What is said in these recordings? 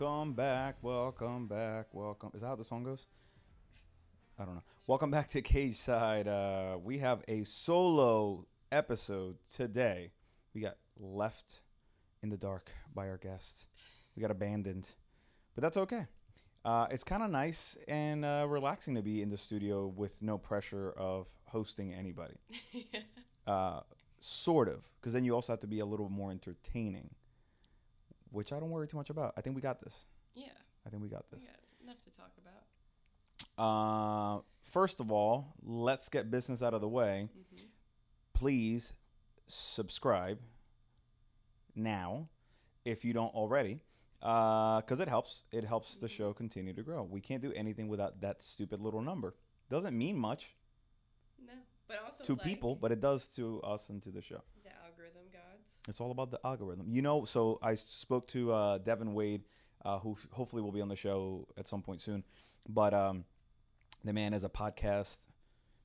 Welcome back, welcome back, welcome. Is that how the song goes? I don't know. Welcome back to Cage Side. Uh, we have a solo episode today. We got left in the dark by our guest. We got abandoned, but that's okay. Uh, it's kind of nice and uh, relaxing to be in the studio with no pressure of hosting anybody. uh, sort of, because then you also have to be a little more entertaining, which I don't worry too much about. I think we got this. Yeah, I think we got we this. got enough to talk about. Uh, first of all, let's get business out of the way. hmm Please subscribe now if you don't already, because it helps. It helps the show continue to grow. We can't do anything without that stupid little number. Doesn't mean much No, but also to like, people, but it does to us and to the show. It's all about the algorithm. You know, so I spoke to uh, Devin Wade, uh, who hopefully will be on the show at some point soon. But um, the man is a podcast,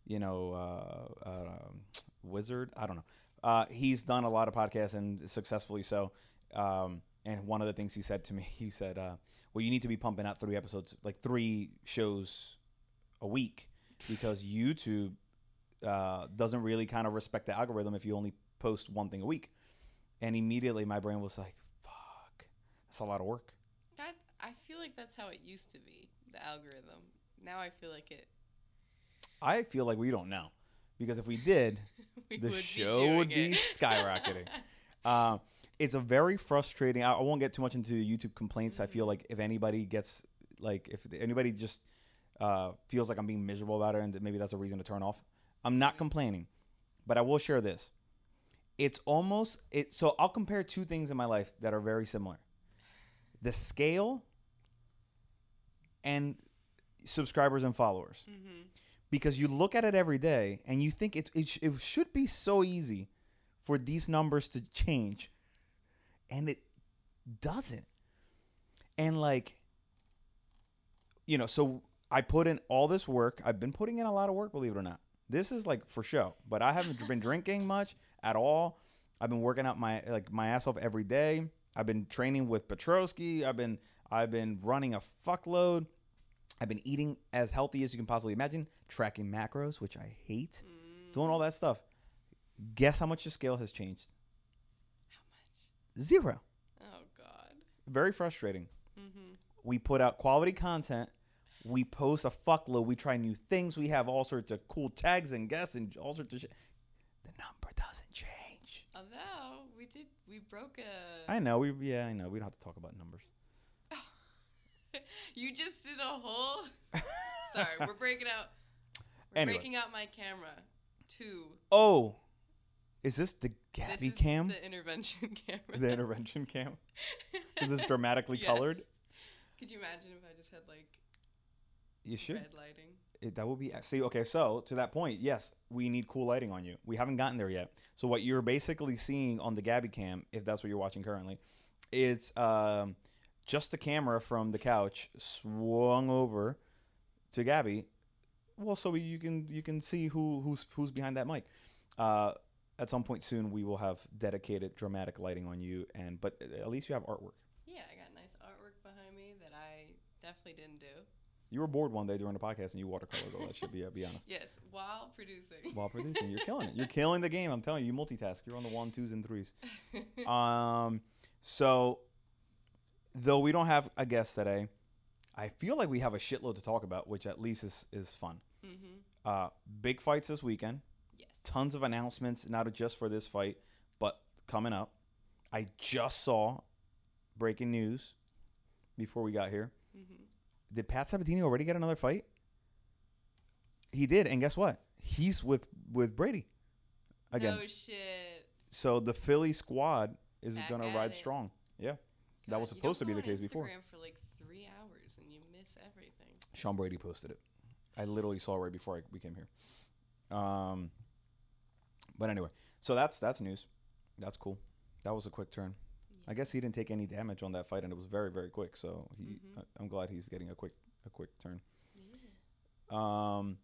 you know, uh, uh, wizard. I don't know. Uh, he's done a lot of podcasts and successfully so. Um, and one of the things he said to me, he said, uh, "Well, you need to be pumping out three episodes, like three shows a week, because YouTube doesn't really kind of respect the algorithm if you only post one thing a week." And immediately my brain was like, "Fuck, that's a lot of work." That I feel like that's how it used to be. The algorithm. Now I feel like it. I feel like we don't know, because if we did, we the would show be would be it. skyrocketing. Uh, it's a very frustrating. I, I won't get too much into YouTube complaints. I feel Mhm. like if anybody gets like if anybody just uh, feels like I'm being miserable about it, and that maybe that's a reason to turn off. I'm not Mhm. complaining, but I will share this. It's almost it. So I'll compare two things in my life that are very similar: the scale and subscribers and followers. Mhm. because you look at it every day and you think it, it, it should be so easy for these numbers to change. And it doesn't. And like you know so i put in all this work. I've been putting in a lot of work believe it or not this is like for show but i haven't been drinking much at all i've been working out my like my ass off every day i've been training with petrosky i've been i've been running a fuckload I've been eating as healthy as you can possibly imagine, tracking macros, which I hate, doing all that stuff. Guess how much your scale has changed? How much? Zero. Oh God. Very frustrating. Mm-hmm. We put out quality content. We post a fuckload. We try new things. We have all sorts of cool tags and guests and all sorts of shit. The number doesn't change. Although we did, we broke a. I know. We yeah, I know. We don't have to talk about numbers. you just did a whole. Sorry, we're breaking out. We're Anyway. breaking out my camera. Two. Oh, is this the This Gabby is cam? The intervention camera. The intervention cam? Is this dramatically colored? Could you imagine if I just had like You should. red lighting? It, that would be see okay so to that point yes we need cool lighting on you we haven't gotten there yet so what you're basically seeing on the gabby cam if that's what you're watching currently it's um, just the camera from the couch swung over to gabby well so you can you can see who who's who's behind that mic uh, at some point soon we will have dedicated dramatic lighting on you and but at least you have artwork Yeah, I got nice artwork behind me that I definitely didn't do. You were bored one day during the podcast and you watercolored all that should be be honest Yes, while producing. while producing. You're killing it. You're killing the game. I'm telling you, you multitask. You're on the one, twos, and threes. Um, so though we don't have a guest today, I feel like we have a shitload to talk about, which at least is is fun. mm-hmm. Uh, big fights this weekend. Yes. Tons of announcements, not just for this fight, but coming up. I just saw breaking news before we got here. Mm-hmm. Did Pat Sabatini already get another fight? He did, and guess what? He's with with Brady again. No shit. So the Philly squad is Back gonna ride it. strong. Yeah, that was supposed to be the case before. Instagram for like three hours and you miss everything. Sean Brady posted it. I literally saw it right before I, we came here. Um, but anyway, so that's that's news. That's cool. That was a quick turn. I guess he didn't take any damage on that fight, and it was very very quick. So he, Mhm. I- I'm glad he's getting a quick a quick turn. Yeah. Um,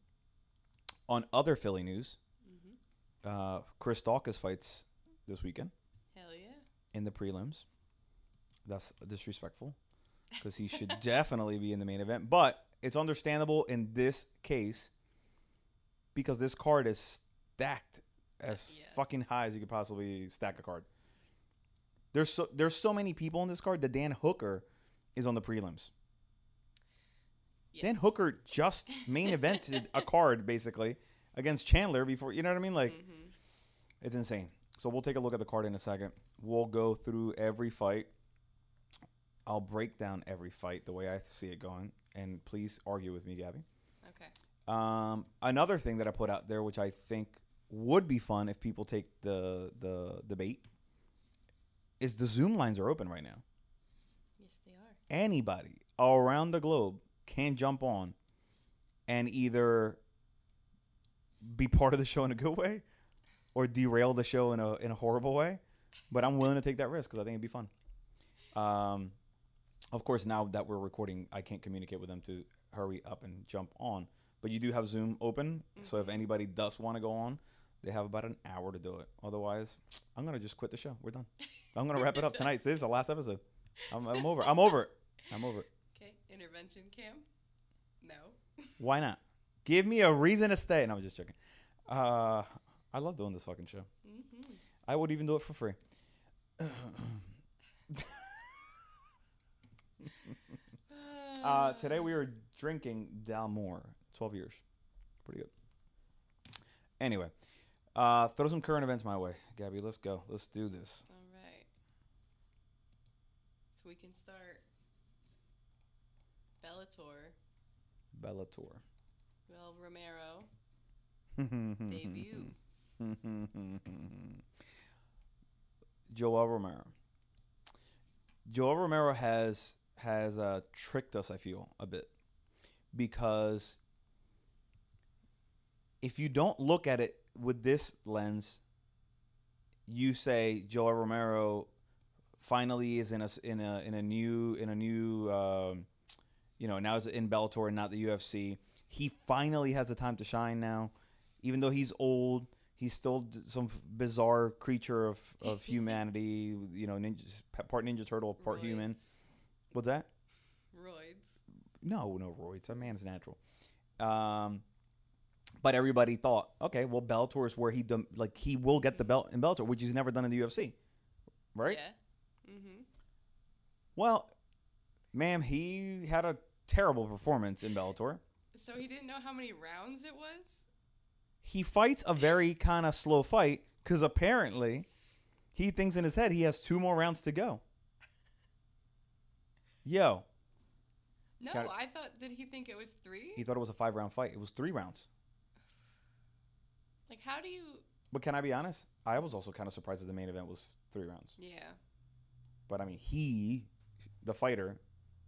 on other Philly news, Mm-hmm. uh, Chris Daukaus fights this weekend Hell yeah. in the prelims. That's disrespectful. because he should definitely be in the main event. But it's understandable in this case because this card is stacked as Yes. fucking high as you could possibly stack a card. There's so there's so many people on this card that Dan Hooker is on the prelims. Dan Hooker just main evented a card basically against Chandler before you know what I mean? Like Mhm. it's insane. So we'll take a look at the card in a second. We'll go through every fight. I'll break down every fight the way I see it going, and please argue with me, Gabby. Okay. Um, another thing that I put out there, which I think would be fun if people take the the debate, is the Zoom lines are open right now. Yes, they are. Anybody around the globe can jump on and either be part of the show in a good way or derail the show in a in a horrible way. But I'm willing to take that risk because I think it'd be fun. Um, of course, now that we're recording, I can't communicate with them to hurry up and jump on. But you do have Zoom open, so if Mhm. anybody does want to go on, they have about an hour to do it. Otherwise, I'm gonna just quit the show. We're done. I'm gonna wrap it up tonight. This is the last episode. I'm, I'm over. I'm over it. I'm over. Okay. Intervention cam. No. Why not? Give me a reason to stay. No, I'm just joking. Uh, I love doing this fucking show. Mm-hmm. I would even do it for free. Uh, today we were drinking Dalmore, 12 years. Pretty good. Anyway, uh, throw some current events my way. Gabby, let's go. Let's do this. All right. So we can start. Bellator. Bellator. Well, Romero. Debut. Yoel Romero. Yoel Romero has has uh, tricked us. I feel a bit because if you don't look at it with this lens, you say Yoel Romero finally is in a in a in a new in a new um, you know now is in Bellator and not the UFC. He finally has the time to shine now, even though he's old. He's still some bizarre creature of, of humanity, you know, ninja, part Ninja Turtle, part human. What's that? Roids. No, no roids. A man's natural. Um, but everybody thought, okay, well, Bellator is where he dom- like he will get the belt in Bellator, which he's never done in the UFC, right? Yeah. Mm-hmm. Well, ma'am, he had a terrible performance in Bellator. So he didn't know how many rounds it was? He fights a very kind of slow fight because apparently he thinks in his head he has two more rounds to go. Yo, No, I thought, did he think it was three? he thought it was a five round fight. It was three rounds. Like, how do you. But can I be honest? I was also kind of surprised that the main event was three rounds. Yeah. But I mean, he, the fighter,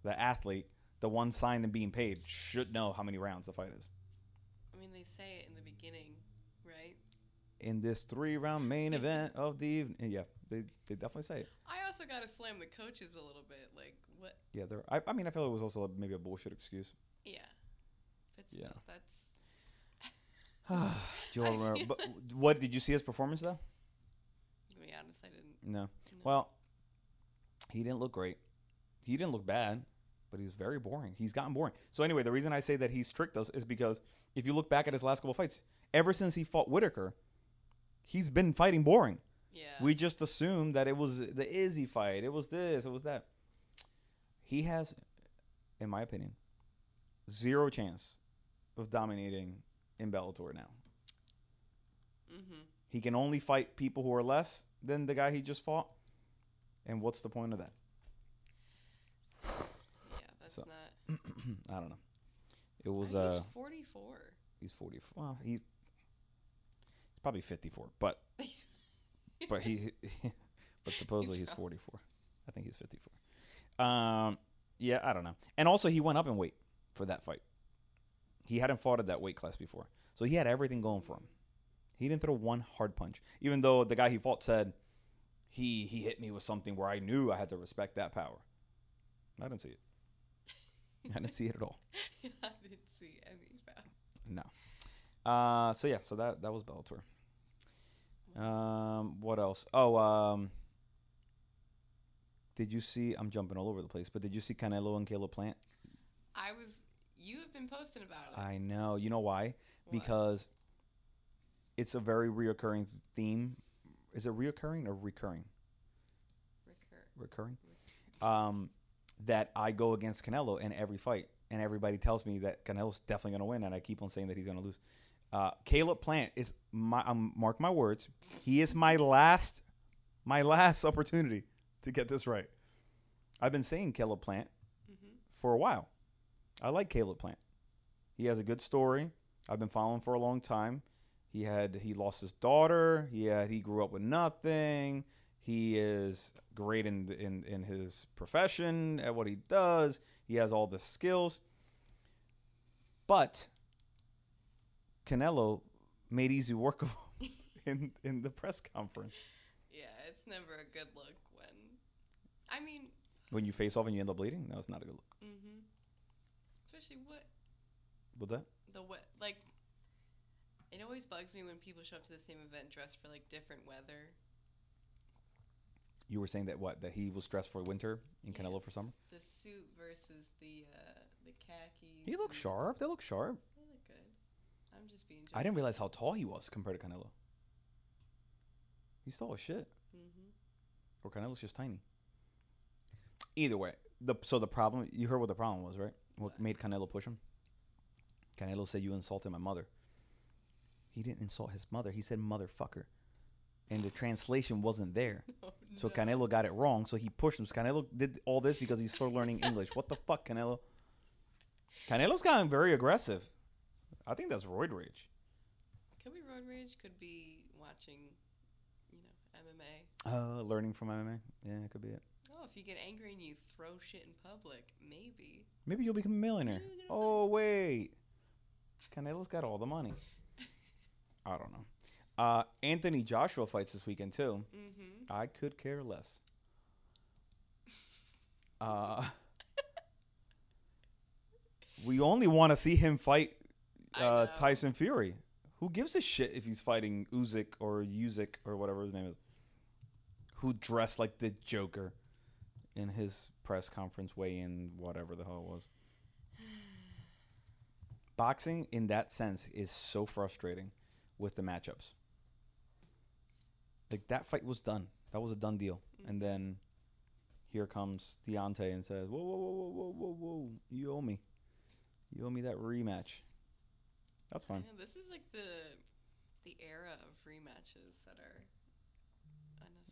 the athlete, the one signed and being paid, should know how many rounds the fight is. I mean, they say it in the beginning, right? In this three round main event of the evening. Yeah, they, they definitely say it. I also got to slam the coaches a little bit. Like, what? Yeah, they're, I, I mean, I feel it was also maybe a bullshit excuse. Yeah. But Yeah. still, that's. Yoel I Romero. But what did you see his performance though? To be honest, I didn't. No. No. Well, he didn't look great. He didn't look bad, but he was very boring. He's gotten boring. So anyway, the reason I say that he's tricked us is because if you look back at his last couple fights, ever since he fought Whitaker, he's been fighting boring. yeah. We just assumed that it was the Izzy fight. It was this. It was that. He has, in my opinion, zero chance of dominating in Bellator now. mm-hmm. He can only fight people who are less than the guy he just fought. And what's the point of that? Yeah, that's So- not. I don't know. It was think uh he's 44. he's 40 well he, he's probably 54 but but he but supposedly he's, He's 44 I think he's 54 um yeah I don't know and also he went up in weight for that fight he hadn't fought at that weight class before so he had everything going for him he didn't throw one hard punch even though the guy he fought said he he hit me with something where I knew I had to respect that power I didn't see it I didn't see it at all I didn't see any foul. No. Uh, so yeah, so that that was Bellator. Um, what else? Oh, um, Did you see? I'm jumping all over the place, but did you see Canelo and Caleb Plant? I was. You have been posting about it. I know. You know why? What? Because it's a very reoccurring theme. Is it reoccurring or recurring? Recur. Recurring. Um, that I go against Canelo in every fight, and everybody tells me that Canelo's definitely going to win, and I keep on saying that he's going to lose. Uh, Caleb Plant is my. Um, mark my words. He is my last, my last opportunity to get this right. I've been saying Caleb Plant hmm for a while. I like Caleb Plant. He has a good story. I've been following for a long time. He had he lost his daughter. He had he grew up with nothing. He is great in in in his profession at what he does. He has all the skills. But Canelo made easy work of him in in the press conference. Yeah, it's never a good look when. I mean, When you face off and you end up bleeding, no, it's not a good look. What With that, the what like. It always bugs me when people show up to the same event dressed for like different weather. you were saying that what that he was dressed for winter in Yeah. Canelo for summer. The suit versus the uh the khakis. He looks sharp. They look sharp. They look good. I'm just being. I didn't realize how tall he was compared to Canelo. He's tall as shit. hmm Or Canelo's just tiny. Either way, the so the problem you heard what the problem was, right? What made Canelo push him? Canelo said you insulted my mother. He didn't insult his mother. He said motherfucker, and the translation wasn't there. Oh, So no. Canelo got it wrong. So he pushed him. So Canelo did all this because he's still learning English. What the fuck, Canelo? Canelo's gotten very aggressive. I think that's roid rage. Could be road rage. Could be watching, you know, MMA. Uh, learning from MMA. Yeah, it could be it. Oh, if you get angry and you throw shit in public, maybe. Maybe you'll become a millionaire. Maybe you're Oh wait, Canelo's got all the money. I don't know. Uh, Anthony Joshua fights this weekend too. Mm-hmm. I could care less. Uh, we only want to see him fight uh. Tyson Fury. Who gives a shit if he's fighting Usyk or Usyk or whatever his name is? Who dressed like the Joker in his press conference weigh-in, whatever the hell it was. Boxing, in that sense, is so frustrating with the matchups. Like that fight was done. That was a done deal, and then here comes Deontay and says, "Whoa, whoa, whoa, whoa, whoa, whoa, whoa! You owe me. You owe me that rematch." That's fine. know, this is like the the era of rematches that are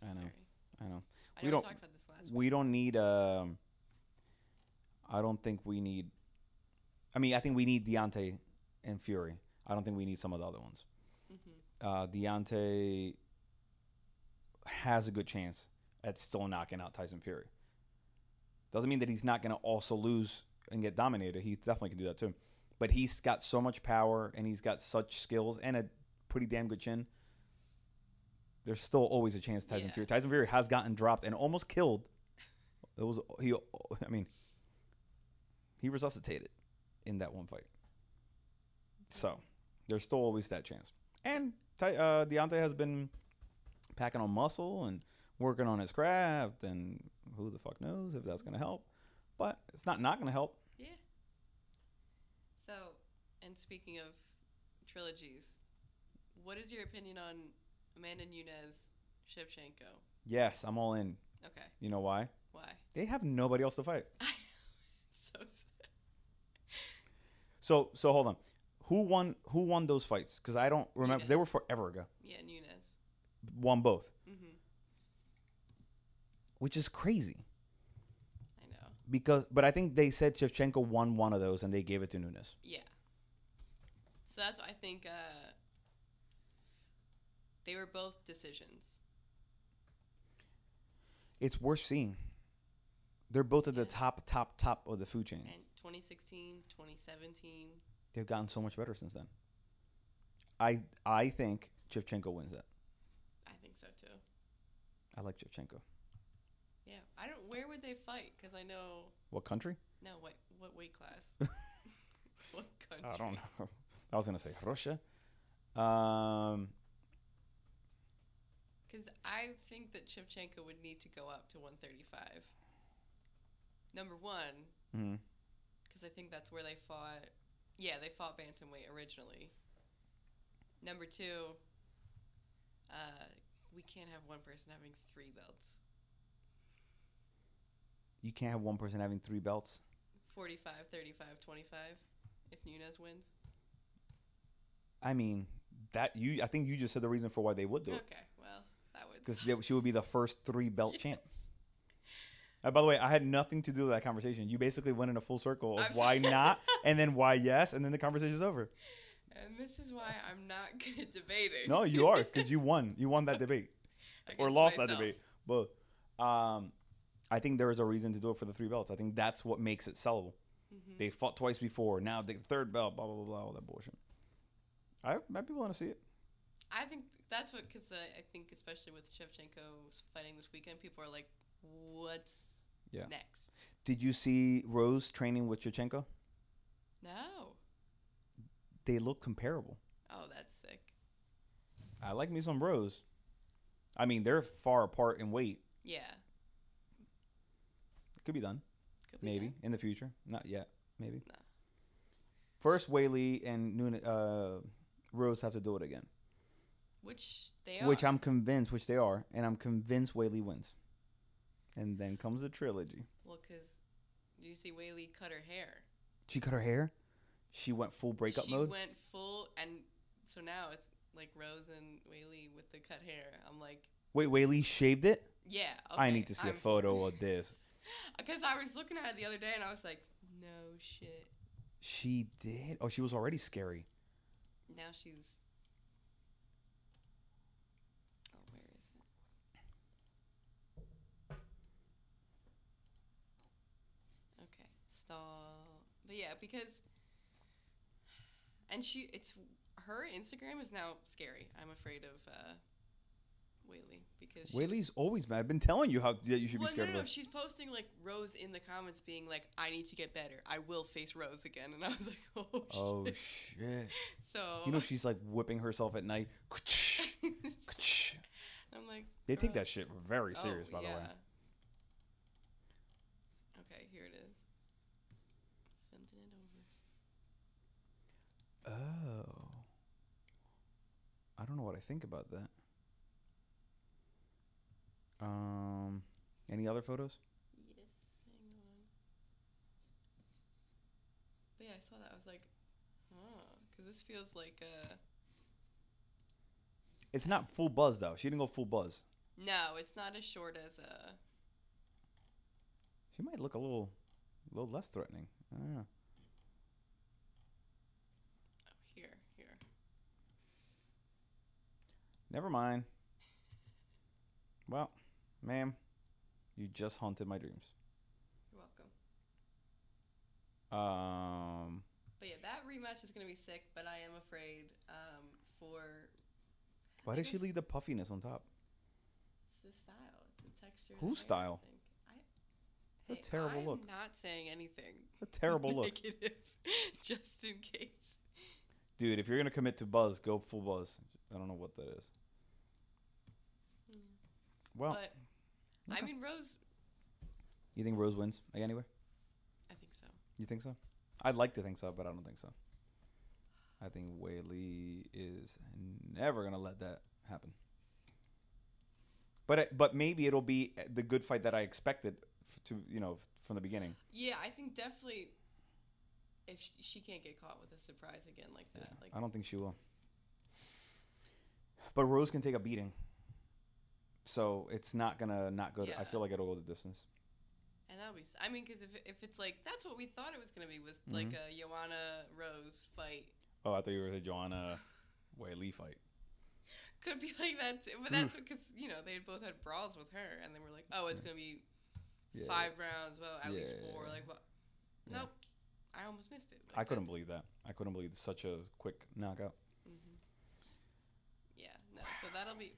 I know. unnecessary. I know. I We don't- talked about this last We week. don't need. Um, I don't think we need. I mean, I think we need Deontay and Fury. I don't think we need some of the other ones. Mm-hmm. Uh, Deontay has a good chance at still knocking out Tyson Fury. Doesn't mean that he's not going to also lose and get dominated. He definitely can do that too. But he's got so much power and he's got such skills and a pretty damn good chin. There's still always a chance Tyson Yeah. Fury. Tyson Fury has gotten dropped and almost killed. It was he. I mean, he resuscitated in that one fight. So there's still always that chance. And Ty, uh, Deontay has been packing on muscle and working on his craft, and who the fuck knows if that's gonna help. But it's not not gonna help. Yeah. So, and speaking of trilogies, what is your opinion on Amanda Nunes, Shevchenko? Yes, I'm all in. Okay, You know why? why? They have nobody else to fight. I know. so sad. So so hold on. Who won? Who won those fights? Because I don't remember. They were forever ago. Yeah, Nunes. Won both, Mm-hmm. which is crazy. I know. Because, but I think they said Shevchenko won one of those and they gave it to Nunes. Yeah. So that's why I think uh, they were both decisions. It's worth seeing. They're both at the top, top, top of the food chain. And 2016, 2017. They've gotten so much better since then. I I think Shevchenko wins that. I think so too. I like Shevchenko. Yeah. I don't. Where would they fight? Because I know. What country? No. What what weight class? what country? I don't know. I was gonna say Russia. Um, Because I think that Shevchenko would need to go up to 135. Number one, because I think that's where they fought. Yeah, they fought bantamweight originally. Number two, uh, we can't have one person having three belts. You can't have one person having three belts. 45, 35, 25 if Nunes wins. I mean, that you. I think you just said the reason for why they would do it Okay, that would. Because she would be the first three belt Yes. champ. Uh, by the way, I had nothing to do with that conversation. You basically went in a full circle of I'm why not, and then why yes, and then the conversation's over. And this is why I'm not good at debating. No, you are because you won. You won that debate or lost that debate. But um, I think there is a reason to do it for the three belts. I think that's what makes it sellable. Mhm. They fought twice before. Now the third belt. Blah blah blah blah. All that bullshit. I might be willing to see it. I think that's what, because uh, I think especially with Shevchenko fighting this weekend, people are like, what's Yeah. next? Did you see Rose training with Shevchenko? No. They look comparable. Oh, that's sick. I like me some Rose. I mean, they're far apart in weight. Yeah. Could be done. Could be Maybe done. in the future. Not yet. Maybe. No. First, Weili and uh, Rose have to do it again. Which they are. Which I'm convinced, which they are, and I'm convinced Weili wins. And then comes the trilogy. Well, because you see Weili cut her hair. She cut her hair. She went full breakup she mode. went full, and so now it's like Rose and Weili with the cut hair. I'm like, Wait, Weili shaved it? yeah. I need to see a I'm- photo of this. Because I was looking at it the other day and I was like, no shit. She did. Oh, she was already scary. Now she's. Oh, where is it? Okay, stall. But yeah, because. And she, it's her Instagram is now scary. I'm afraid of uh, Weili because Weili's always mad. I've been telling you how that you should be well, scared no, no, no. of her. She's posting like Rose in the comments, being like, "I need to get better. I will face Rose again." And I was like, "Oh, Oh shit." shit! So You know she's like whipping herself at night. I'm like, They take uh, that shit very oh, serious, by the way. yeah. Okay, here it is. Sending it over. Oh. I don't know what I think about that. Um, any other photos? Yes, hang on. But yeah, I saw that. I was like, oh, because this feels like a. It's not full buzz though. She didn't go full buzz. No, it's not as short as a. She might look a little, a little less threatening. Ah. Oh, here, here. Never mind. Well, ma'am, you just haunted my dreams. You're welcome. Um, But yeah, that rematch is gonna be sick. But I am afraid um, for why I did she leave the puffiness on top? it's the style, it's the texture. Whose the hair, I style? think. I, It's a terrible I'm look. Not saying anything. A terrible look, Negative, just in case. dude. If you're gonna commit to buzz, go full buzz. I don't know what that is. Well, but I mean, Rose. you think Rose wins like, anyway? I think so. You think so? I'd like to think so, but I don't think so. I think Weili is never gonna let that happen. But it, but maybe it'll be eh, the good fight that I expected to you know from the beginning. Yeah, I think definitely. If she, she can't get caught with a surprise again like that, Yeah, like I don't think she will. But Rose can take a beating, so it's not gonna not go. To, I feel like it'll go the distance. And that'll be. I mean, because if if it's like that's what we thought it was gonna be was Mm-hmm. like a Joanna Rose fight. Oh, I thought you were the Joanna Weili fight. Could be like that, too, but that's because you know they both had brawls with her, and they were like, oh, it's gonna be Yeah. five rounds, well, at least Yeah. four. Like what? Yeah. Nope. I almost missed it. I couldn't believe that. I couldn't believe such a quick knockout. hmm Yeah. No. So that'll be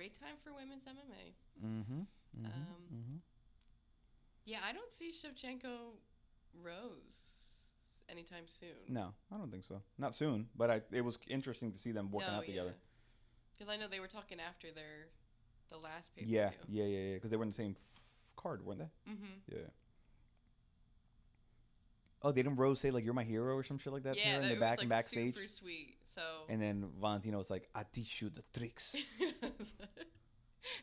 great time for women's MMA. Mm-hmm. mm-hmm. Um, mm-hmm. Yeah, I don't see Shevchenko Rose anytime soon. No, I don't think so. Not soon, but I, it was interesting to see them working out together. Because I know they were talking after their the last pay per Yeah, yeah, yeah, yeah. Because they were in the same f- card, weren't they? Mm-hmm. Yeah. Oh, they didn't Rose say like "You're my hero" or some shit like that to yeah, her in that the it back was like and backstage? super sweet. So And then Valentino was like, "I teach you the tricks."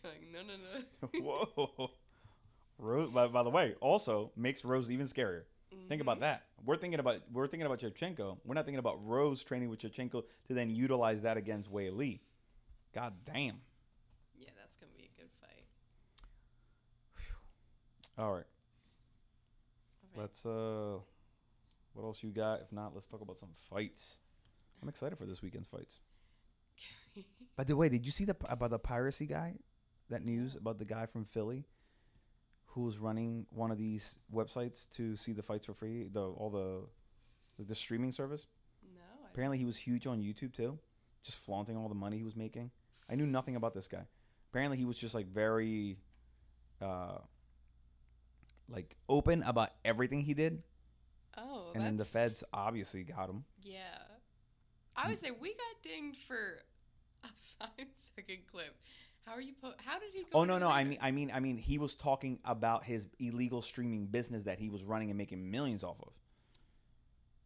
like no, no, no. Whoa. Rose, by, by the way, also makes Rose even scarier. Think about Mhm. that. We're thinking about we're thinking about Shevchenko. We're not thinking about Rose training with Shevchenko to then utilize that against Weili. God damn. Yeah, that's gonna be a good fight. All right. Okay. Let's uh what else you got? If not, let's talk about some fights. I'm excited for this weekend's fights. By the way, did you see the about the piracy guy? That news about the guy from Philly who was running one of these websites to see the fights for free, the all the the streaming service? no, I Apparently he was huge on YouTube too, just flaunting all the money he was making. I knew nothing about this guy. Apparently he was just like very uh like open about everything he did Oh, and then the feds obviously got him. Yeah, I would say we got dinged for a five second clip. How are you? Po- how did he go? Oh no, no, I mean I mean I mean he was talking about his illegal streaming business that he was running and making millions off of.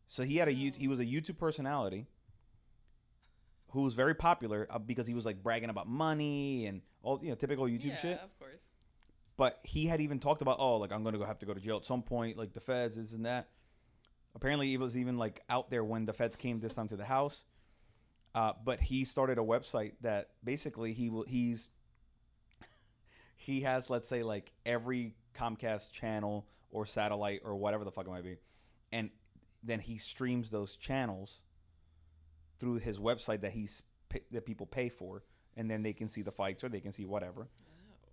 So he had a Oh. he was a YouTube personality who was very popular uh, because he was like bragging about money and all you know typical YouTube yeah, shit. of course. But he had even talked about oh like I'm gonna go have to go to jail at some point like the feds this and that. Apparently he was even like out there when the feds came this time to the house. Uh, but he started a website that basically he will he's he has let's say like every Comcast channel or satellite or whatever the fuck it might be, and then he streams those channels through his website that he's that people pay for, and then they can see the fights or they can see whatever. Oh.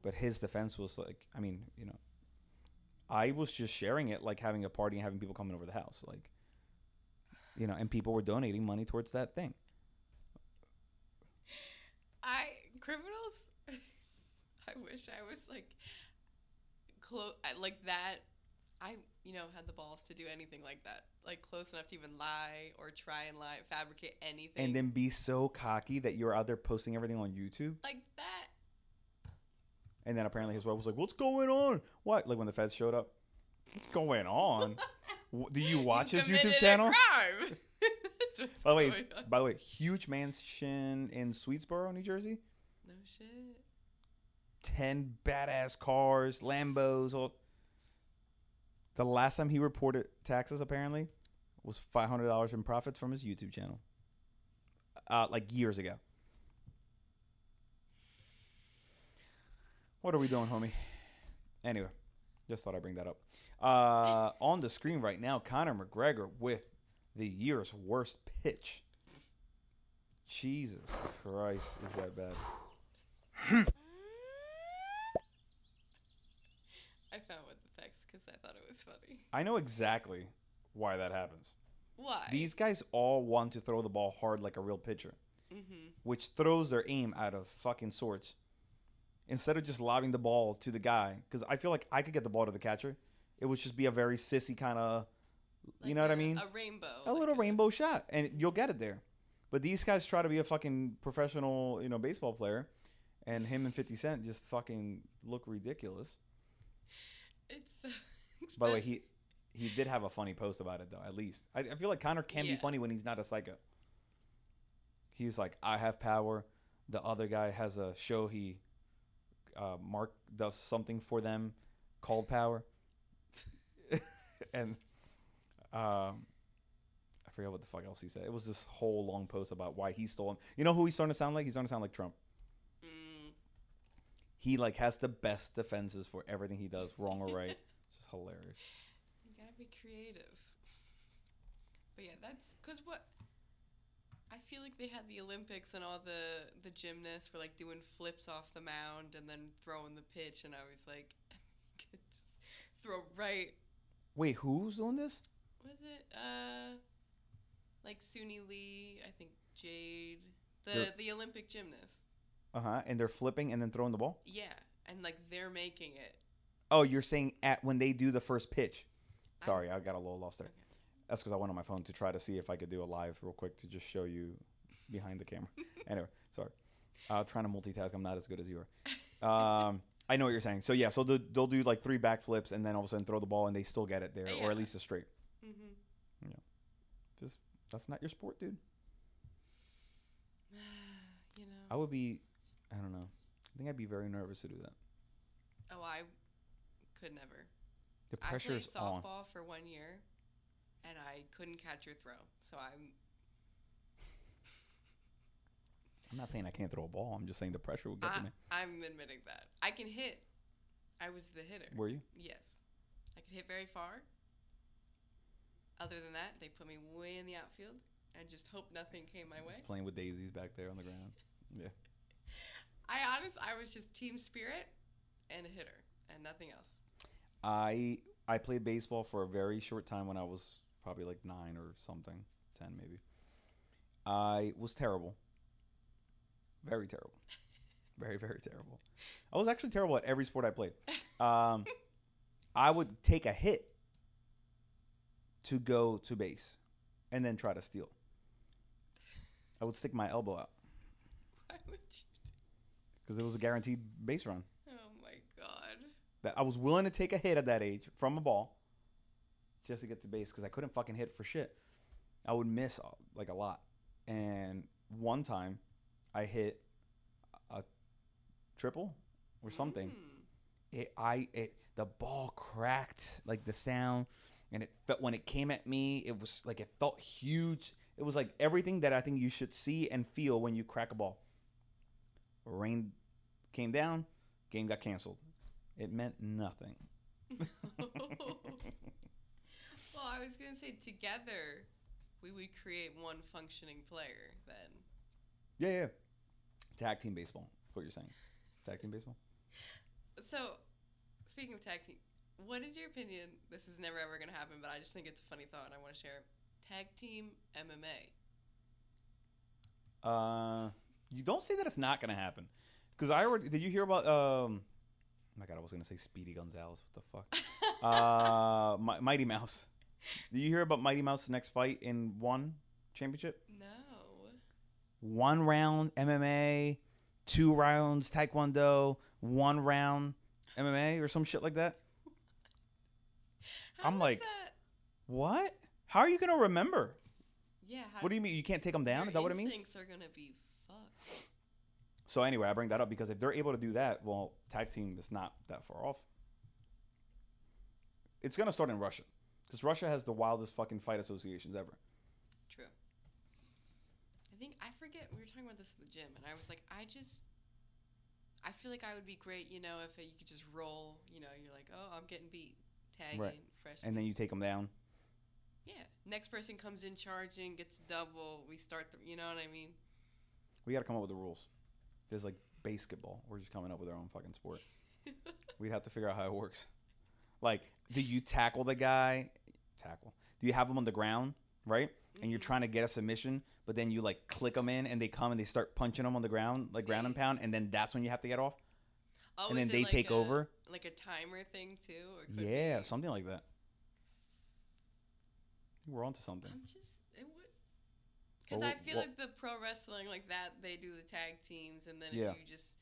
But his defense was like, I mean, you know, I was just sharing it like having a party and having people coming over the house, like, you know, and people were donating money towards that thing. I criminals. I wish I was like close, like that. I you know had the balls to do anything like that, like close enough to even lie or try and lie, fabricate anything. And then be so cocky that you're out there posting everything on YouTube. like that. And then apparently his wife was like, "What's going on? What?" Like when the feds showed up, what's going on? Do you watch his committed YouTube channel? crime. That's what's By the way, by the way, huge mansion in Swedesboro, New Jersey. No shit. Ten badass cars, Lambos. All. The last time he reported taxes, apparently, was five hundred dollars in profits from his YouTube channel. Uh, like years ago. What are we doing, homie? Anyway, just thought I'd bring that up. Uh, on the screen right now, Conor McGregor with the year's worst pitch. Jesus Christ, is that bad? I found with the facts because I thought it was funny. I know exactly why that happens. Why? These guys all want to throw the ball hard like a real pitcher, Mm-hmm. which throws their aim out of fucking sorts. Instead of just lobbing the ball to the guy, because I feel like I could get the ball to the catcher, it would just be a very sissy kind of, you know what I mean? A rainbow. a like little rainbow shot, and you'll get it there. But these guys try to be a fucking professional, you know, baseball player, and him and Fifty Cent just fucking look ridiculous. It's. Uh, By the way, he he did have a funny post about it though. At least I, I feel like Conor can be funny when he's not a psycho. He's like, I have power. The other guy has a show. He uh, Mark does something for them called Power, and um, I forget what the fuck else he said. It was this whole long post about why he stole him. You know who he's starting to sound like? He's starting to sound like Trump. Mm, He like has the best defenses for everything he does, wrong or right. It's just hilarious. you gotta be creative. But yeah, that's because what. I feel like they had the Olympics and all the the gymnasts were like doing flips off the mound and then throwing the pitch, and I was like, just throw right. Wait, who's doing this? Was it uh, like Suni Lee? I think Jade, the They're- the Olympic gymnast. Uh huh. And they're flipping and then throwing the ball. Yeah, and like they're making it. Oh, you're saying at when they do the first pitch. I- Sorry, I got a little lost there. Okay. That's because I went on my phone to try to see if I could do a live real quick to just show you behind the camera. anyway, sorry. Uh, trying to multitask. I'm not as good as you are. Um, I know what you're saying. So yeah, so they'll, they'll do like three backflips and then all of a sudden throw the ball and they still get it there, or at least a straight. Mm-hmm. Just that's not your sport, dude. you know. I would be, I don't know. I think I'd be very nervous to do that. Oh, I could never. The I played pressure's on. softball for one year, and I couldn't catch or throw. So I'm. I'm not saying I can't throw a ball. I'm just saying the pressure will get to ah, me. I'm admitting that I can hit. I was the hitter. Were you? Yes, I could hit very far. Other than that, they put me way in the outfield and just hope nothing came my way. Just playing with daisies back there on the ground. Yeah. I honest, I was just team spirit and a hitter and nothing else. I I played baseball for a very short time when I was probably like nine or something, ten maybe. I was terrible. Very terrible. Very very terrible. I was actually terrible at every sport I played. Um, I would take a hit to go to base, and then try to steal. I would stick my elbow out Why would you? because it was a guaranteed base run. Oh my god. that I was willing to take a hit at that age from a ball just to get to base because I couldn't fucking hit for shit. I would miss uh, like a lot. And one time I hit a triple or something. Mm. It I it the ball cracked like the sound and it felt when it came at me it was like it felt huge. It was like everything that I think you should see and feel when you crack a ball. Rain came down, game got canceled. It meant nothing. I was gonna say together we would create one functioning player then. Yeah, yeah. Tag team baseball. What you're saying. Tag team baseball. So, speaking of tag team, what is your opinion? This is never ever gonna happen, but I just think it's a funny thought and I want to share. Tag team MMA. Uh, you don't say that it's not gonna happen, because I already. Did you hear about? Um, oh my God, I was gonna say Speedy Gonzalez. What the fuck? uh, Mi- Mighty Mouse. Did you hear about Mighty Mouse's next fight in one championship? no. One round MMA, two rounds Taekwondo, one round MMA, or some shit like that. How I'm like- that? What? How are you gonna remember? Yeah. How What do you mean? You can't take them down? Is that what it means? Instincts are gonna be fucked. So anyway, I bring that up because if they're able to do that, well, tag team is not that far off. It's gonna start in Russia because Russia has the wildest fucking fight associations ever. True. I think I forget we were talking about this at the gym, and I was like, I just, I feel like I would be great, you know, if you could just roll. You know, you're like, oh, I'm getting beat, tagging, Right. fresh. And then you take them down. yeah, next person comes in charging, gets double. We start the, you know what I mean? We got to come up with the rules. There's like basketball. We're just coming up with our own fucking sport. We'd have to figure out how it works. Like, do you tackle the guy? Tackle. Do you have them on the ground, right? And you're Mhm. trying to get a submission, but then you like click them in, and they come and they start punching them on the ground, like ground and pound, and then that's when you have to get off, Oh, and then they like take a- over. like a timer thing too, or Yeah, be- something like that. We're onto something. I'm just it would. Because I feel well- like the pro wrestling like that, they do the tag teams, and then Yeah. if you just,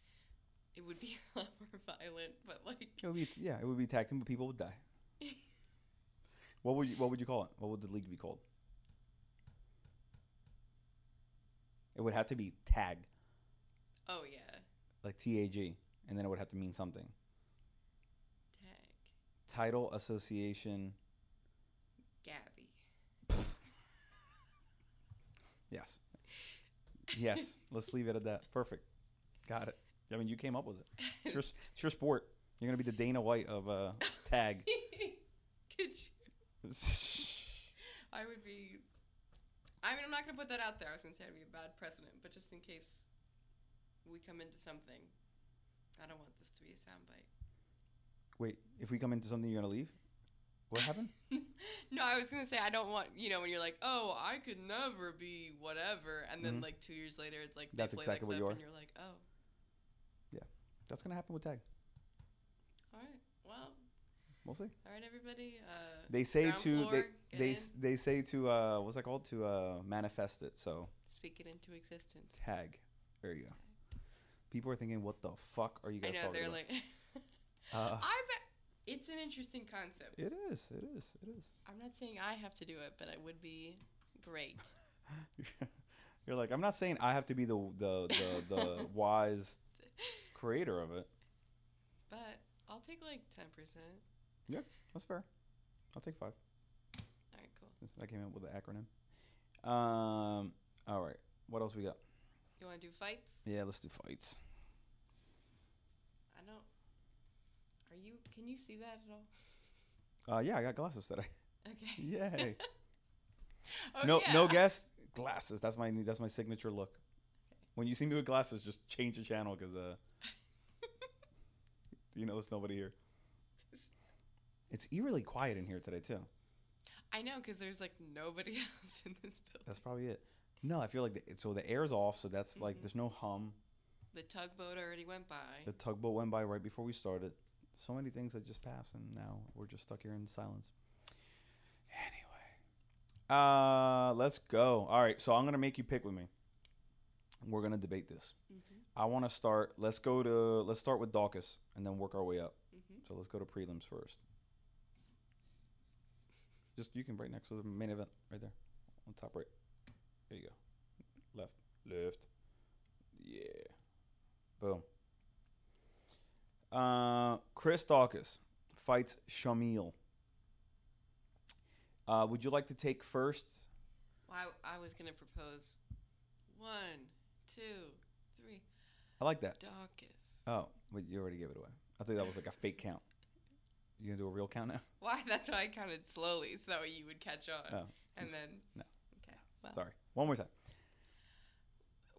it would be a lot more violent. But like, It would be, yeah, it would be tag team, but people would die. What would you, what would you call it? What would the league be called? It would have to be tag, oh yeah, like T A G, and then it would have to mean something. tag Title Association. Gabby. Yes. Yes. Let's leave it at that. Perfect. Got it. I mean, you came up with it. It's your, it's your sport. You're gonna be the Dana White of uh, tag. I would be. I mean, I'm not gonna put that out there. I was gonna say I'd be a bad precedent, but just in case we come into something, I don't want this to be a soundbite. Wait, if we come into something, you're gonna leave? What happened? no, I was gonna say I don't want you know when you're like, oh, I could never be whatever, and then Mhm. like two years later, it's like That's they play exactly the what clip you and you're like, oh, Yeah. That's gonna happen with tag. Well, We'll see. all right, everybody. Uh, They say to floor, they they s- they say to uh what's that called to uh manifest it. So speak it into existence. tag. There you go. People are thinking, "What the fuck are you I guys know talking they're about?" like. Uh, I bet it's an interesting concept. it is. It is. It is. I'm not saying I have to do it, but it would be great. You're like, I'm not saying I have to be the the the, the wise creator of it. But I'll take like ten percent. Yeah, that's fair. I'll take five. All right, cool. I came up with the acronym. Um. All right. What else we got? You want to do fights? Yeah, let's do fights. I don't. Are you? Can you see that at all? Uh, yeah, I got glasses today. Okay. Yay! Oh, no, yeah. no guest glasses. That's my that's my signature look. When you see me with glasses, just change the channel because uh, you know there's nobody here. It's eerily quiet in here today too. I know, because there's like nobody else in this building. That's probably it. No, I feel like the, so the air's off, so that's like Mhm. there's no hum. The tugboat already went by. The tugboat went by right before we started. So many things that just passed, and now we're just stuck here in silence. Anyway, uh, let's go. All right, so I'm gonna make you pick with me. We're gonna debate this. Mhm. I want to start. Let's go to. Let's start with Daukaus and then work our way up. Mhm. So let's go to prelims first. Just you can right next to the main event, right there, on top right. There you go. Left, left. Yeah. Boom. Uh, Chris Daukaus fights Shamil. Uh, would you like to take first? Well, I, I was gonna propose one, two, three. I like that. Daukaus. Oh, wait, you already gave it away. I thought that was like a fake count. You gonna do a real count now? Why? That's why I counted slowly, so that way you would catch on. Oh, and then. No. Okay. Well. Sorry. One more time.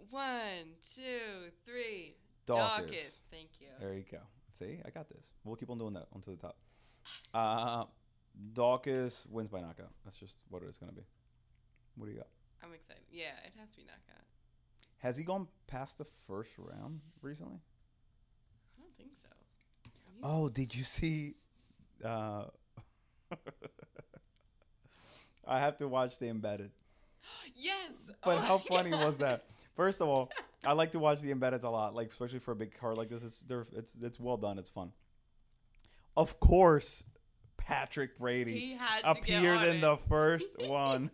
One, two, three. Daukaus. Daukaus. Thank you. There you go. See, I got this. We'll keep on doing that onto the top. Uh, Daukaus wins by knockout. That's just what it is going to be. What do you got? I'm excited. Yeah, it has to be knockout. Has he gone past the first round recently? I don't think so. Oh, did you see? Uh, I have to watch the embedded. Yes. But Oh how funny was that? First of all, I like to watch the embeddeds a lot, like especially for a big card like this. It's it's it's well done. It's fun. Of course, Patrick Brady He had appeared in it. the first one.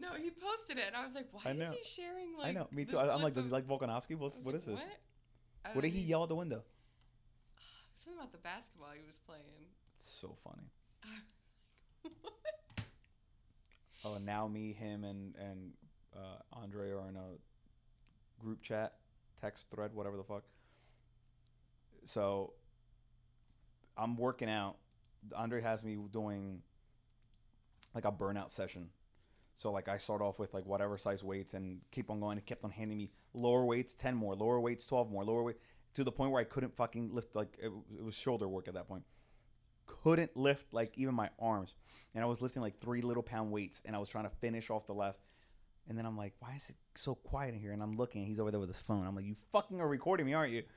No, he posted it, and I was like, "Why is he sharing like?" I know. Me too. I'm like, does he like Volkanovski? What's what like, is this? What? What did he yell at the window? Something about the basketball he was playing. It's so funny. Oh, now me, him, and and uh, Andre are in a group chat, text thread, whatever the fuck. So I'm working out. Andre has me doing like a burnout session. So like I start off with like whatever size weights and keep on going. He kept on handing me lower weights, ten more, lower weights, twelve more, lower weight to the point where I couldn't fucking lift. Like it, it was shoulder work at that point. Couldn't lift like even my arms, and I was lifting like three little pound weights, and I was trying to finish off the last. And then I'm like, why is it so quiet in here? And I'm looking, and he's over there with his phone. I'm like, you fucking are recording me, aren't you?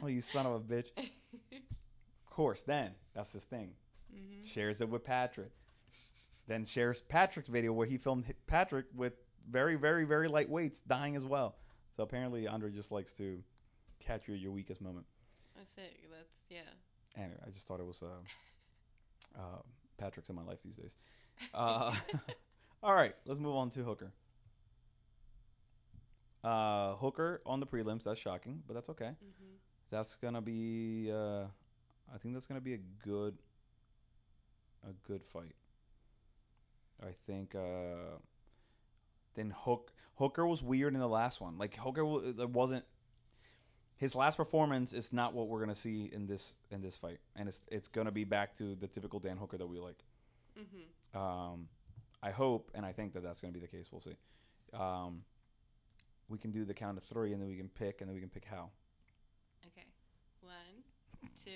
Oh, you son of a bitch. Of course, then that's his thing. hmm Shares it with Patrick. Then shares Patrick's video where he filmed Patrick with very, very, very light weights dying as well. So apparently, Andre just likes to catch you at your weakest moment. That's it. That's yeah. Anyway, I just thought it was uh, uh, Patrick's in my life these days. Uh, all right, let's move on to Hooker. Uh, Hooker on the prelims. That's shocking, but that's okay. hmm That's gonna be. Uh, I think that's gonna be a good, a good fight. I think. Uh, then Hook Hooker was weird in the last one. Like Hooker w- wasn't. His last performance is not what we're gonna see in this in this fight, and it's it's gonna be back to the typical Dan Hooker that we like. hmm Um, I hope and I think that that's going to be the case. We'll see. Um, we can do the count of three, and then we can pick, and then we can pick how. Okay. One, two,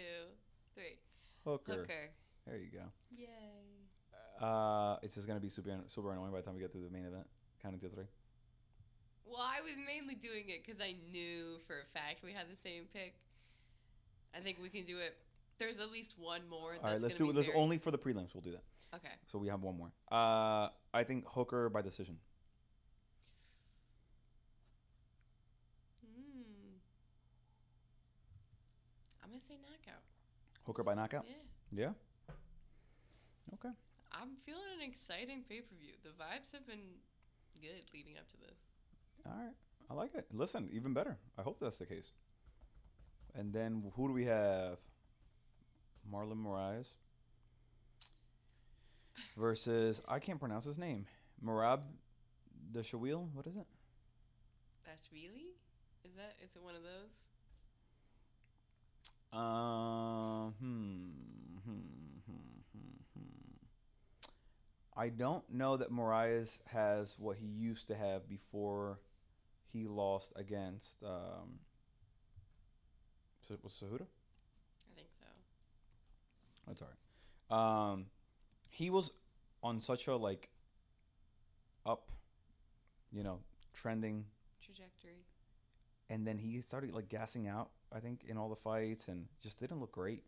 three. Hooker. Hooker. There you go. Yay. Uh, it's just going to be super super annoying by the time we get to the main event. Counting to three. Well, I was mainly doing it because I knew for a fact we had the same pick. I think we can do it. There's at least one more. All right, let's do it. There's only for the prelims. We'll do that. Okay. So we have one more. Uh, I think Hooker by decision. Mm. I'm gonna say knockout. Hooker by knockout. Yeah. Yeah. Okay. I'm feeling an exciting pay per view. The vibes have been good leading up to this. All right. I like it. Listen, even better. I hope that's the case. And then who do we have? Marlon Moraes versus I can't pronounce his name. Marab Dashawil. What is it? That's really? Is that is it one of those? Um. Hmm, hmm, hmm, hmm, hmm. I don't know that Moraes has what he used to have before he lost against um. Was Cejudo? I think so. That's all right. Um, he was on such a like up, you know, trending, Trajectory. and then he started like gassing out. I think in all the fights, and just didn't look great.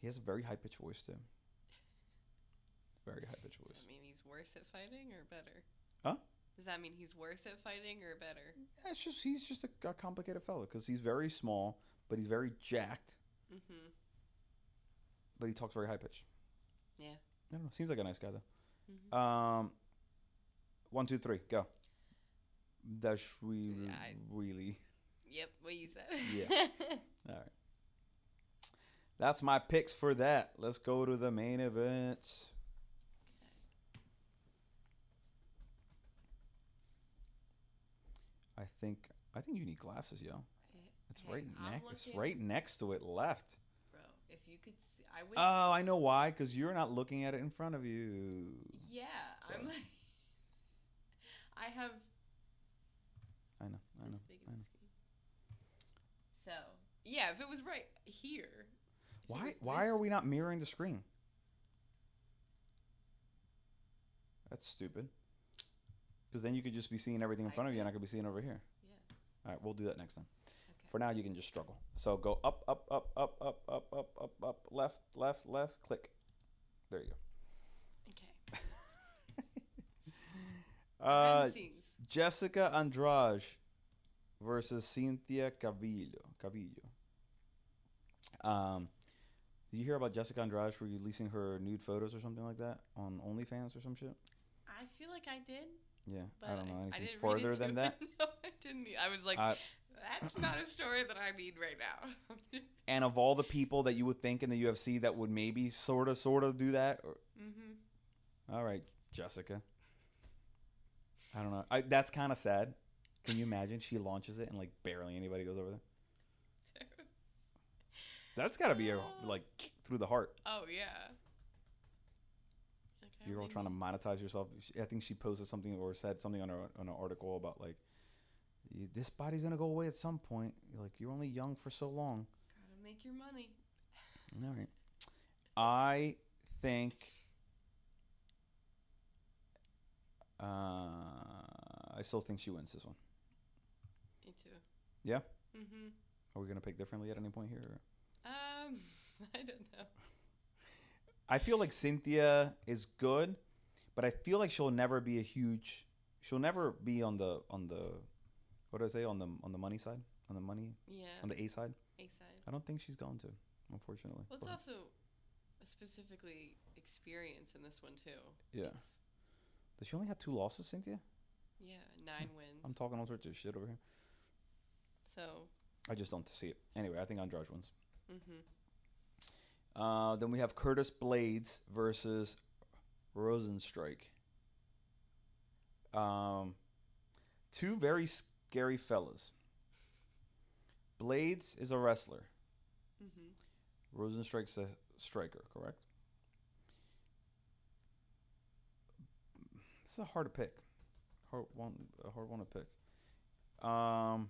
He has a very high pitched voice too. Very high pitched Does voice. that mean he's worse at fighting or better? Huh? Does that mean he's worse at fighting or better? Yeah, it's just he's just a, a complicated fellow because he's very small, but he's very jacked, Mm-hmm. but he talks very high pitched. Yeah. I don't know. Seems like a nice guy though. Mm-hmm. Um, one, two, three, go. That's really, I- really. Yep, what you said. Yeah. All right. That's my picks for that. Let's go to the main event. I think I think you need glasses, yo. It's Hey, right next. It's right next to it, left. Bro, if you could see, I wish. Oh, I know why. Because you're not looking at it in front of you. yeah, I'm like. I have I know. I know. I know. So yeah, if it was right here. Why? Why are we not mirroring the screen? That's stupid. Because then you could just be seeing everything in front of you, and I could. be seeing over here. Yeah. All right, we'll do that next time. Okay. For now, you can just struggle. So go up, up, up, up, up, up, up, up, up, left, left, left, click. There you Okay. go. Behind Uh. Jessica Andrade versus Cynthia Calvillo. Calvillo. Um, did you hear about Jessica Andrade releasing her nude photos or something like that on OnlyFans or some shit? I feel like I did, Yeah, but I don't know anything didn't further than that. no, I didn't. I was like, Uh, that's not a story that I need right now. and of all the people that you would think in the UFC that would maybe sort of, sort of do that, or, mm-hmm. all right, Jessica. I don't know. I, that's kind of sad. Can you imagine? She launches it and like barely anybody goes over there. That's got to be a, like through the heart. Oh yeah. You're all trying to monetize yourself. She- I think she posted something or said something on her on an article about like this body's gonna go away at some point. Like you're only young for so long. Gotta make your money. All right. I think. Uh, I still think she wins this one. Me too. Yeah? Mm-hmm. Are we gonna pick differently at any point here? or- Um, I don't know. I feel like Cynthia is good, but I feel like she'll never be a huge. She'll never be on the on the, what do I say on the on the money side on the money Yeah. on the A side. A side. I don't think she's going to, unfortunately. Well, it's her. also specifically experience in this one too. Yeah. It's- Does she only have two losses, Cynthia? yeah, nine wins. I'm talking all sorts of shit over here. So. I just don't see it. Anyway, I think Andrade wins. Mm-hmm. Uh, then we have Curtis Blaydes versus Rozenstruik. Um, two very scary fellas. Blaydes is a wrestler. Mm-hmm. Rozenstruik's a striker, correct? This is a hard to pick. Hard one, a hard one to pick. Um,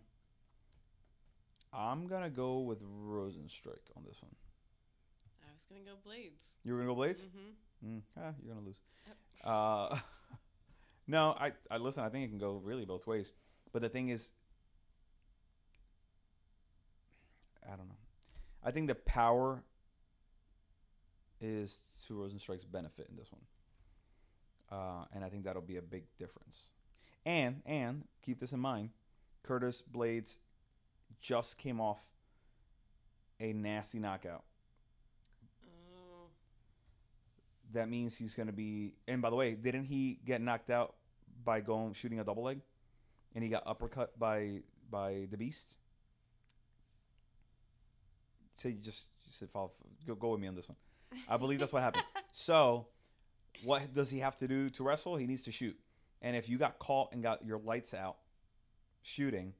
I'm gonna go with Rozenstruik on this one. I was gonna go Blaydes. You were gonna go Blaydes? Mm-hmm. Mm, ah, you're gonna lose. Uh, no, I, I listen. I think it can go really both ways. But the thing is, I don't know. I think the power is to Rozenstruik's benefit in this one, uh, and I think that'll be a big difference. And and keep this in mind, Curtis Blaydes just came off a nasty knockout. Oh. That means he's going to be. And by the way, didn't he get knocked out by going shooting a double leg, and he got uppercut by by the Beast? Say you just you said follow. Go, go with me on this one. I believe that's what happened. So, what does he have to do to wrestle? He needs to shoot. And if you got caught and got your lights out shooting,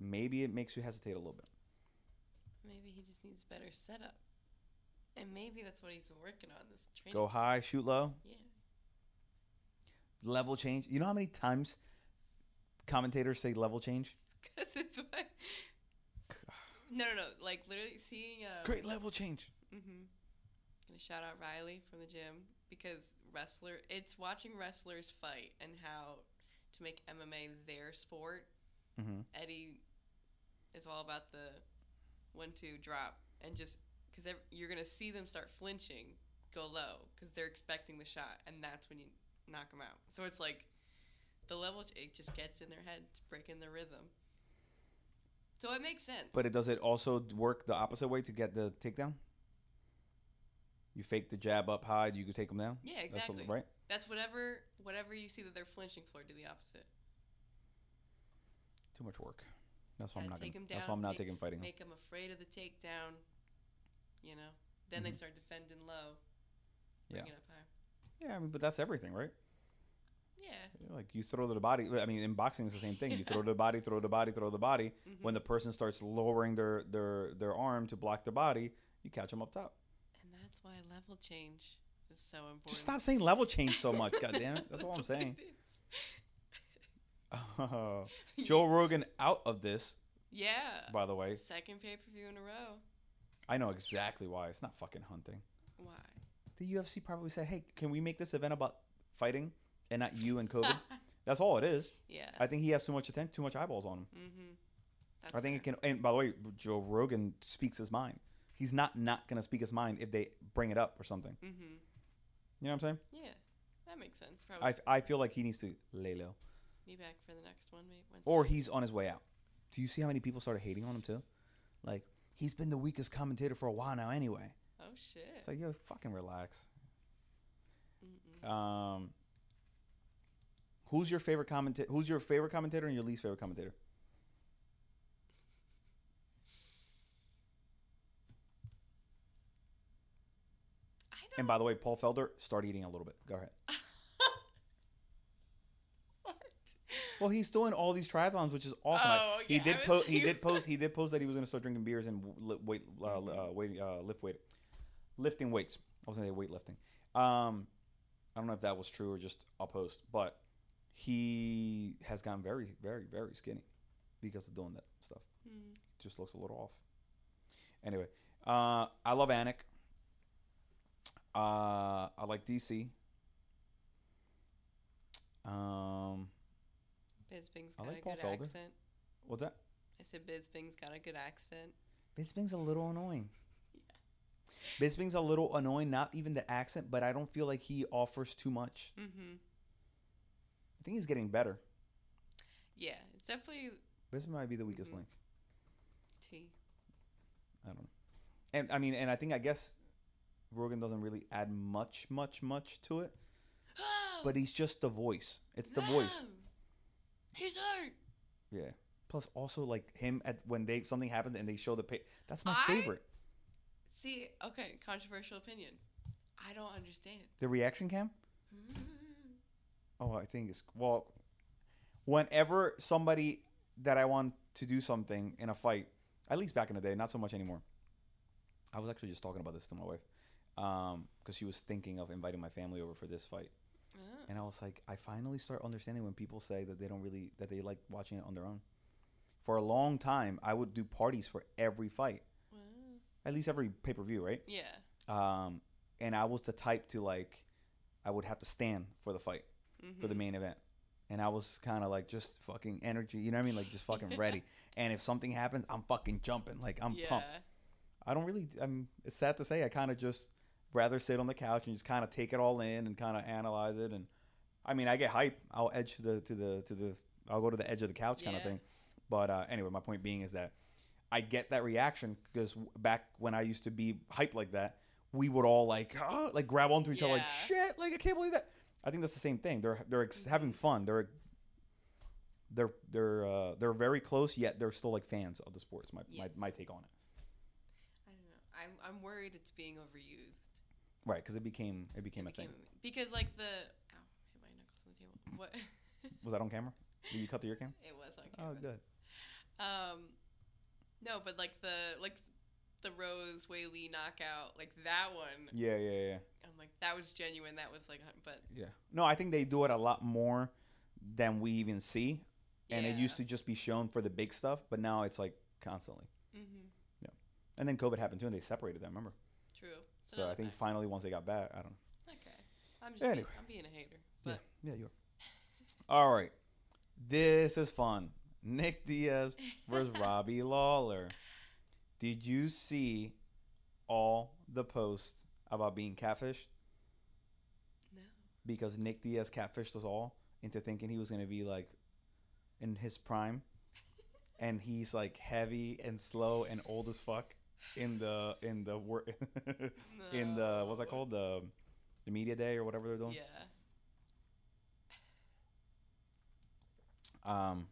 maybe it makes you hesitate a little bit. Maybe he just needs better setup. And maybe that's what he's been working on this training. Go high, shoot low, Yeah. level change. You know how many times commentators say level change? Because it's what. No, no, no. Like literally seeing. Um, Great level change. Mm-hmm. Gonna shout out Riley from the gym because wrestler. It's watching wrestlers fight and how to make MMA their sport. Mm-hmm. Eddie is all about the one-two drop and just because you're gonna see them start flinching, go low because they're expecting the shot, and that's when you knock them out. So it's like the level. It just gets in their head. It's breaking their rhythm. So it makes sense. But it does it also work the opposite way to get the takedown? You fake the jab up high, you could take them down. yeah, That's exactly. what, right. That's whatever whatever you see that they're flinching for, do the opposite. Too much work. That's why I'm not. take Gonna, 'em that's why I'm not make- taking fighting. Make them afraid of the takedown. You know, then they Mhm. start defending low, Yeah. bring it up high. Yeah, I mean, but that's everything, right? Yeah. Like you throw to the body. I mean, in boxing, it's the same thing. You throw to the body, throw to the body, throw to the body. Mhm. When the person starts lowering their their their arm to block their body, you catch them up top. and that's why level change is so important. Just stop saying level change so much. God damn it. That's all I'm saying. is. Joe Rogan out of this, Yeah. by the way. Second pay per view in a row. I know exactly why. It's not fucking hunting. Why? The UFC probably said, "Hey, can we make this event about fighting and not you and COVID?" That's all it is. yeah. I think he has too much attention, too much eyeballs on him. mm-hmm. That's I think it can. And by the way, Joe Rogan speaks his mind. He's not not gonna speak his mind if they bring it up or something. Mm-hmm. You know what I'm saying? Yeah. That makes sense. Probably. I, I feel like he needs to lay low, Be back for the next one, mate. Or he's on his way out. Do you see how many people started hating on him too? Like he's been the weakest commentator for a while now. Anyway, Oh shit. it's like yo, fucking relax. Mm-mm. Um, who's your favorite commentator? Who's your favorite commentator and your least favorite commentator? And by the way, Paul Felder, start eating a little bit. Go ahead. what? Well, he's doing all these triathlons, which is awesome. Oh, he yeah, did I post. He did post. He did post that he was going to start drinking beers and li- weight, uh, uh, weight, uh, lift weight, lifting weights. I was going to say weightlifting. Um, I don't know if that was true or just a post, but he has gotten very, very, very skinny because of doing that stuff. Hmm. Just looks a little off. Anyway, uh, I love Anik. Uh, I like DC. Um, Bisping's got like a Paul good Felder. accent. what's that? I said Bisping's got a good accent. Bisping's a little annoying. Yeah. Bisping's a little annoying, not even the accent, but I don't feel like he offers too much. Mm-hmm. I think he's getting better. Yeah, it's definitely Bisping might be the weakest Mhm. link. T. I don't know. And I mean, and I think I guess Rogan doesn't really add much, much, much to it. But he's just the voice. It's the voice. He's hurt. Yeah. Plus, also like him at when they something happens and they show the pay. That's my I- favorite. See, okay, controversial opinion. I don't understand. The reaction cam. Mm-hmm. Oh, I think it's well. Whenever somebody that I want to do something in a fight, at least back in the day, not so much anymore. I was actually just talking about this to my wife, um, because she was thinking of inviting my family over for this fight, Oh. and I was like, I finally start understanding when people say that they don't really that they like watching it on their own. For a long time, I would do parties for every fight, Wow. at least every pay per view, right? Yeah. Um, and I was the type to like, I would have to stand for the fight Mm-hmm. for the main event. And I was kind of like just fucking energy, you know what I mean? Like just fucking ready. And if something happens, I'm fucking jumping. Like I'm yeah. pumped. I don't really. I'm. It's sad to say, I kind of just rather sit on the couch and just kind of take it all in and kind of analyze it. And I mean, I get hype. I'll edge to the to the to the. I'll go to the edge of the couch kind of thing. But uh, anyway, my point being is that I get that reaction because back when I used to be hyped like that, we would all like ah, like grab onto each other like shit, like I can't believe that. I think that's the same thing. They're they're ex- having fun. They're they're they're uh, they're very close yet they're still like fans of the sports. My Yes. my, my take on it. I don't know. I'm I'm worried it's being overused. Right, because it became it became It a thing. because like the ow, hit my knuckles on the table. What? Was that on camera? Did you cut to your camera? it was on camera. Oh, good. Um, no, but like the like the Rose Weili knockout, like that one. Yeah, yeah, yeah. I'm like that was genuine. That was like, but Yeah. No, I think they do it a lot more than we even see. And it used to just be shown for the big stuff, but now it's like constantly. hmm Yeah, And then COVID happened too, and they separated them. Remember? So I think finally, once they got back, I don't. know. okay. I'm just Anyway. being, I'm being a hater, but yeah, yeah, you are. All right, this is fun. Nick Diaz versus Robbie Lawler. Did you see all the posts about being catfished? no. because Nick Diaz catfished us all into thinking he was going to be like in his prime, and he's like heavy and slow and old as fuck in the in the wor- in the what's that called the the media day or whatever they're doing. Yeah. Um,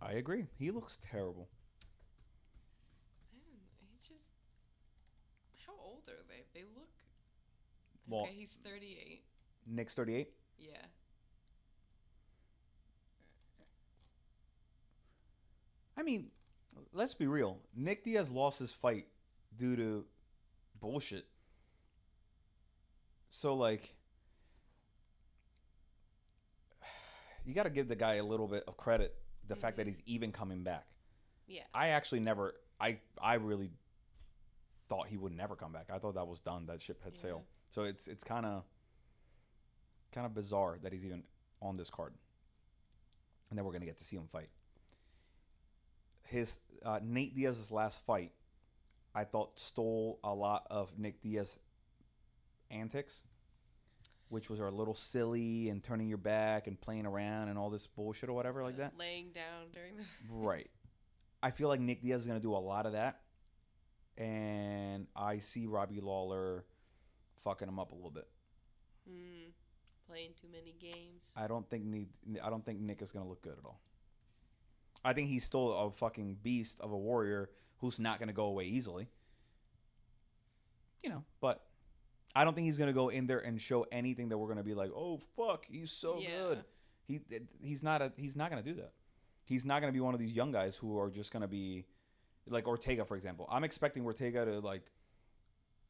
I agree. He looks terrible. Man, he just. How old are they? They look. Well- okay, he's 38. Nick's thirty eight. Yeah. I mean, let's be real. Nick Diaz lost his fight due to bullshit. So like you got to give the guy a little bit of credit the fact that Mhm. he's even coming back. Yeah. I actually never I I really thought he would never come back. I thought that was done. That ship had Yeah. sailed. So it's it's kind of kind of bizarre that he's even on this card. And then we're going to get to see him fight. His uh, Nate Diaz's last fight I thought stole a lot of Nick Diaz antics, which was a little silly and turning your back and playing around and all this bullshit or whatever like that. Laying down during the. Right. I feel like Nick Diaz is going to do a lot of that. And I see Robbie Lawler fucking him up a little bit. Hmm. Playing too many games. I don't think Nick, I don't think Nick is going to look good at all. I think he's still a fucking beast of a warrior who's not going to go away easily. You know, but I don't think he's going to go in there and show anything that we're going to be like, "Oh fuck, he's so Yeah. good." He he's not a he's not going to do that. He's not going to be one of these young guys who are just going to be like Ortega, for example. I'm expecting Ortega to like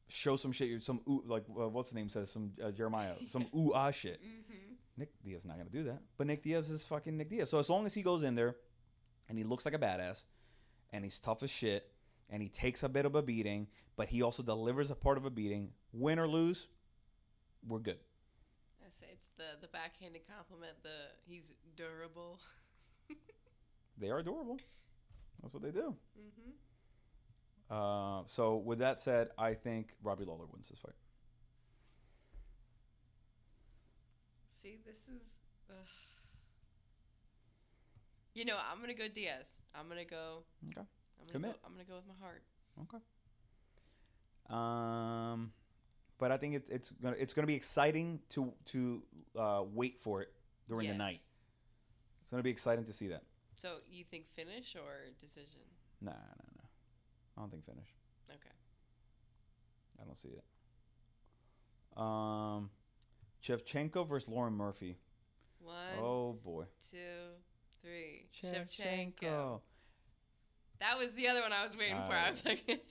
show some shit, some ooh, like uh, what's the name says, some uh, Jeremiah, some ooh ah shit. Mm-hmm. Nick Diaz is not gonna do that. But Nick Diaz is fucking Nick Diaz. So as long as he goes in there and he looks like a badass and he's tough as shit and he takes a bit of a beating, but he also delivers a part of a beating, win or lose, we're good. I say it's the the backhanded compliment. The he's durable. They are adorable. That's what they do. Mm-hmm. Uh, so with that said, I think Robbie Lawler wins this fight. See, this is. Ugh. You know, I'm gonna go Diaz. I'm gonna go. Okay. I'm gonna Commit. Go, I'm gonna go with my heart. Okay. Um, but I think it, it's gonna it's gonna be exciting to to uh, wait for it during the night. Yes. It's gonna be exciting to see that. So you think finish or decision? Nah, no, no. I don't think finish. Okay. I don't see it. Um, Shevchenko versus Lauren Murphy. One, oh boy, two, three. Shevchenko. That was the other one I was waiting for. I was like,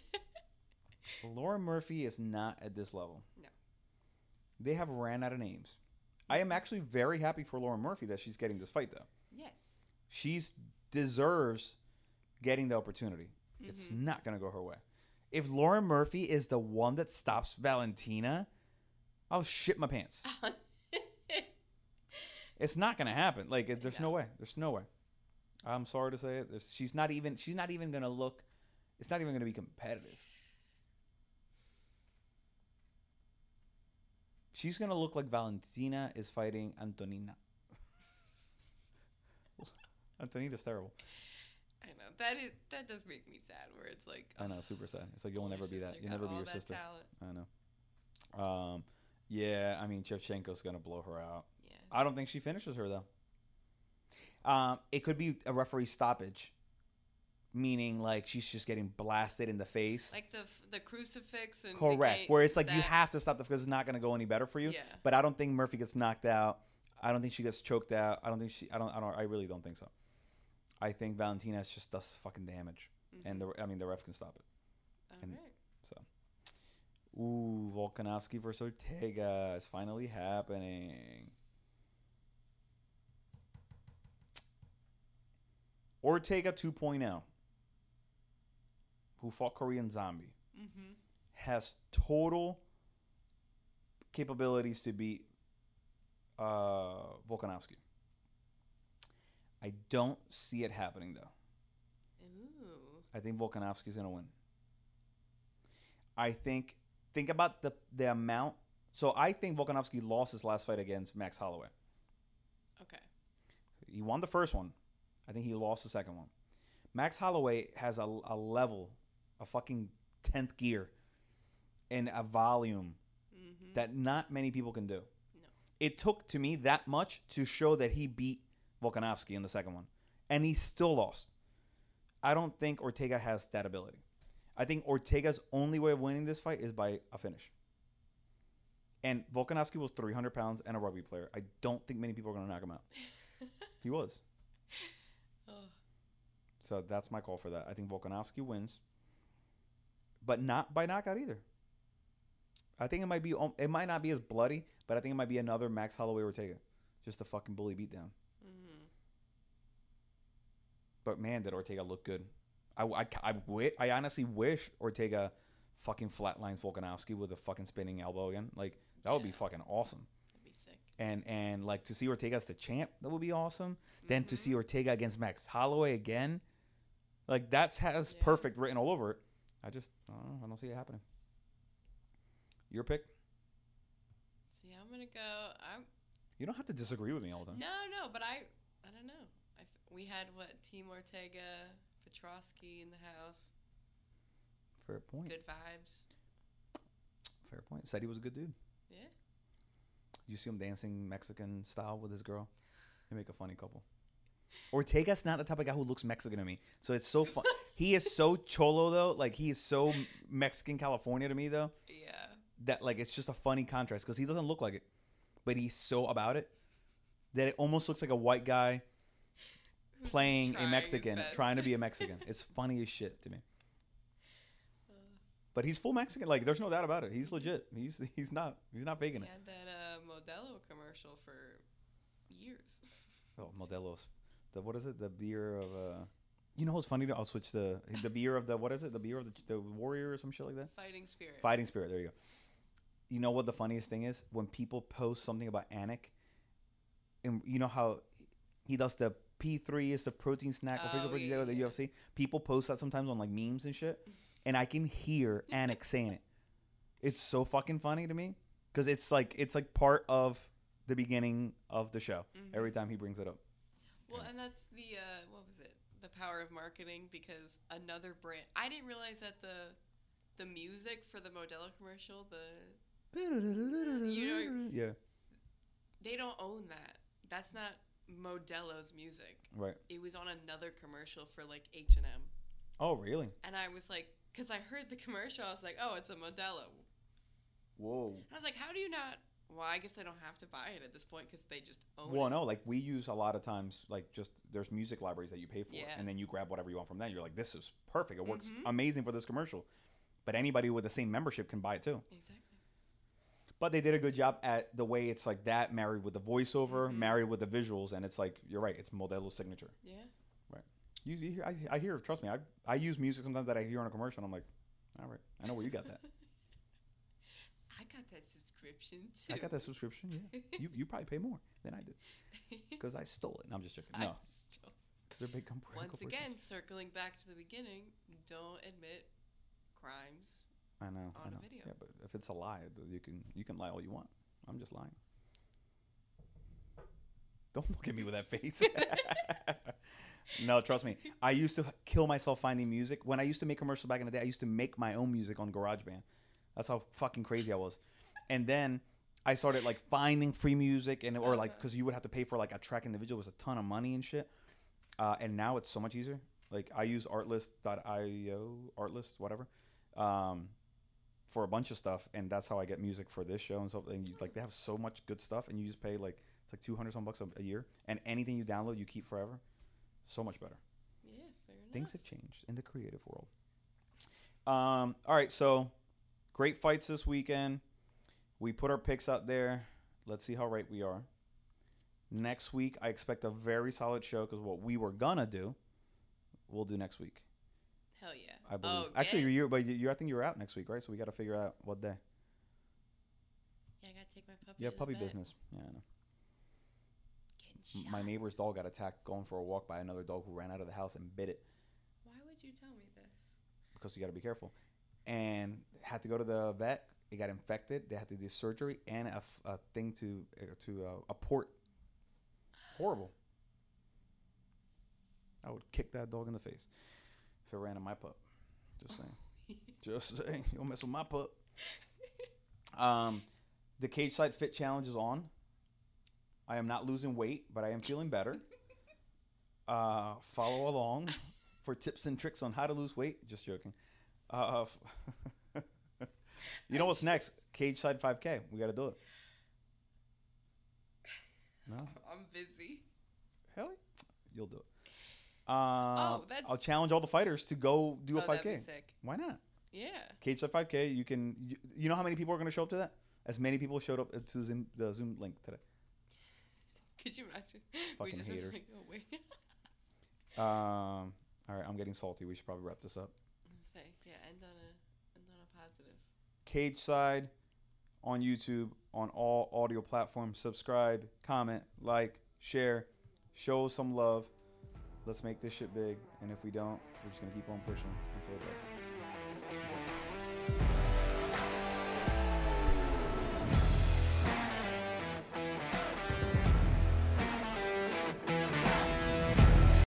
Lauren Murphy is not at this level. No. They have ran out of names. I am actually very happy for Lauren Murphy that she's getting this fight though. yes. She's deserves getting the opportunity. It's Mhm. not gonna go her way. If Lauren Murphy is the one that stops Valentina, I'll shit my pants. It's not gonna happen. Like, it, there's no No. way. There's no way. I'm sorry to say it. There's, she's not even. She's not even gonna look. It's not even gonna be competitive. She's gonna look like Valentina is fighting Antonina. Antonina's terrible. I know that is that does make me sad. Where it's like, I know, super sad. It's like you'll never be that. You'll never be your sister. talent. I know. Um, yeah, I mean, Shevchenko's gonna blow her out. I don't think she finishes her though. Um, it could be a referee stoppage, meaning like she's just getting blasted in the face. Like the the crucifix and Correct. gate, Where it's like you have to stop the because it's not gonna go any better for you. Yeah. But I don't think Murphy gets knocked out. I don't think she gets choked out. I don't think she. I don't. I don't. I really don't think so. I think Valentina just does fucking damage, and the. I mean, the ref can stop it. All and- right. Ooh, Volkanovski versus Ortega is finally happening. Ortega 2.0, who fought Korean Zombie, Mm-hmm. has total capabilities to beat uh, Volkanovski. I don't see it happening though. Ooh. I think Volkanovski's gonna win. I think think about the the amount. So I think Volkanovski lost his last fight against Max Holloway. Okay. He won the first one. I think he lost the second one. Max Holloway has a, a level, a fucking tenth gear, and a volume Mm-hmm. that not many people can do. No. It took to me that much to show that he beat Volkanovski in the second one, and he still lost. I don't think Ortega has that ability. I think Ortega's only way of winning this fight is by a finish. And Volkanovski was 300 pounds and a rugby player. I don't think many people are going to knock him out. He was. Oh. So that's my call for that. I think Volkanovski wins, but not by knockout either. I think it might be um, it might not be as bloody, but I think it might be another Max Holloway Ortega, just a fucking bully beatdown. Mm-hmm. But man, did Ortega look good. I I, I, wi- I honestly wish Ortega fucking flatlines Volkanovski with a fucking spinning elbow again. Like that would be fucking awesome. That'd be sick. And and like to see Ortega as the champ, that would be awesome. Then to see mm-hmm. Ortega against Max Holloway again, like that's has Yeah. perfect written all over it. I just I don't, know, I don't see it happening. Your pick. See, I'm gonna go. I'm You don't have to disagree with me all the time. no, no, but I, I don't know. I we had what Team Ortega, Petrosky in the house. Fair point. Good vibes. Fair point. Said he was a good dude. Yeah. You see him dancing Mexican style with his girl. They make a funny couple. Ortega's not the type of guy who looks Mexican to me. So it's so fun. he is so cholo though. Like he is so Mexican California to me though. Yeah. That like it's just a funny contrast because he doesn't look like it, but he's so about it that it almost looks like a white guy playing a Mexican, trying to be a Mexican. it's funny as shit to me. But he's full Mexican. Like there's no doubt about it. He's legit. He's he's not he's not faking he it. had that uh, Modelo commercial for years. Oh, Modelo's. The what is it? The beer of uh. You know what's funny? I'll switch the the beer of the what is it? The beer of the, the warrior or some shit like that. Fighting spirit. Fighting spirit. There you go. You know what the funniest thing is when people post something about Anik, and you know how he does the P three is the protein snack official Oh, protein yeah, snack of the yeah. UFC. People post that sometimes on like memes and shit, and I can hear Anik saying it. It's so fucking funny to me because it's like it's like part of the beginning of the show Mhm. every time he brings it up. Well, and that's the uh, what was it? The power of marketing because another brand. I didn't realize that the the music for the Modelo commercial, the You know, yeah, they don't own that. That's not Modelo's music. right. It was on another commercial for like H and M, Oh, really? and I was like, because I heard the commercial, I was like, oh, it's a Modelo. Whoa. And I was like, how do you not? Well, I guess I don't have to buy it at this point because they just own Well, it. no, like we use a lot of times, like just there's music libraries that you pay for, Yeah. and then you grab whatever you want from that. You're like, this is perfect. It works Mhm. amazing for this commercial. But anybody with the same membership can buy it too. Exactly. But they did a good job at the way it's like that married with the voiceover, Mhm. married with the visuals, and it's like you're right. It's Modelo's signature. Yeah. You, you hear, I, I hear. Trust me, I I use music sometimes that I hear on a commercial. and I'm like, all right, I know where you got that. I got that subscription too. I got that subscription. Yeah, you you probably pay more than I did because I stole it. No, I'm just joking. No, because they're big company. Once again, circling back to the beginning, don't admit crimes. I know. I on a video. Yeah, but if it's a lie, you can you can lie all you want. I'm just lying. Don't look at me with that face. No, trust me. I used to kill myself finding music. When I used to make commercials back in the day, I used to make my own music on GarageBand. That's how fucking crazy I was. And then I started like finding free music and or like because you would have to pay for like a track individual was a ton of money and shit. Uh, and now it's so much easier. Like I use Artlist.io, Artlist, whatever, um, for a bunch of stuff, and that's how I get music for this show and stuff. And you, like they have so much good stuff, and you just pay like it's like two hundred some bucks a year, and anything you download you keep forever. So much better. Yeah, fair enough. Things have changed in the creative world. Um, all right, so great fights this weekend. We put our picks out there. Let's see how right we are. Next week, I expect a very solid show because what we were gonna do, we'll do next week. Hell yeah. I believe. Oh, Actually, yeah. you're, but you, I think you're out next week, right? So we got to figure out what day. Yeah, I gotta take my puppy. Yeah, puppy business. Yeah, I know. My neighbor's dog got attacked going for a walk by another dog who ran out of the house and bit it Why would you tell me this? because you got to be careful. And had to go to the vet. It got infected. They had to do surgery and a, a thing to uh, to uh, a port. Horrible. I would kick that dog in the face if it ran in my pup. Just saying. Just saying. You don't mess with my pup. Um, the cage side fit challenge is on. I am not losing weight, but I am feeling better. Uh, follow along for tips and tricks on how to lose weight. Just joking. Uh, you know what's next? Cage side 5K. We got to do it. No, I'm busy. hell, yeah. you'll do it. Uh, Oh, that's- I'll challenge all the fighters to go do a oh, that'd be 5K. sick. Why not? Yeah. Cage Side 5K. You can. You, you know how many people are going to show up to that? As many people showed up to Zoom, the Zoom link today. Could you imagine? Fucking we just haters. Like, oh wait. Um. All right, I'm getting salty. We should probably wrap this up. Say yeah. End on a end on a positive. Cage Side on YouTube on all audio platforms. Subscribe, comment, like, share, show some love. Let's make this shit big. And if we don't, we're just gonna keep on pushing until it does.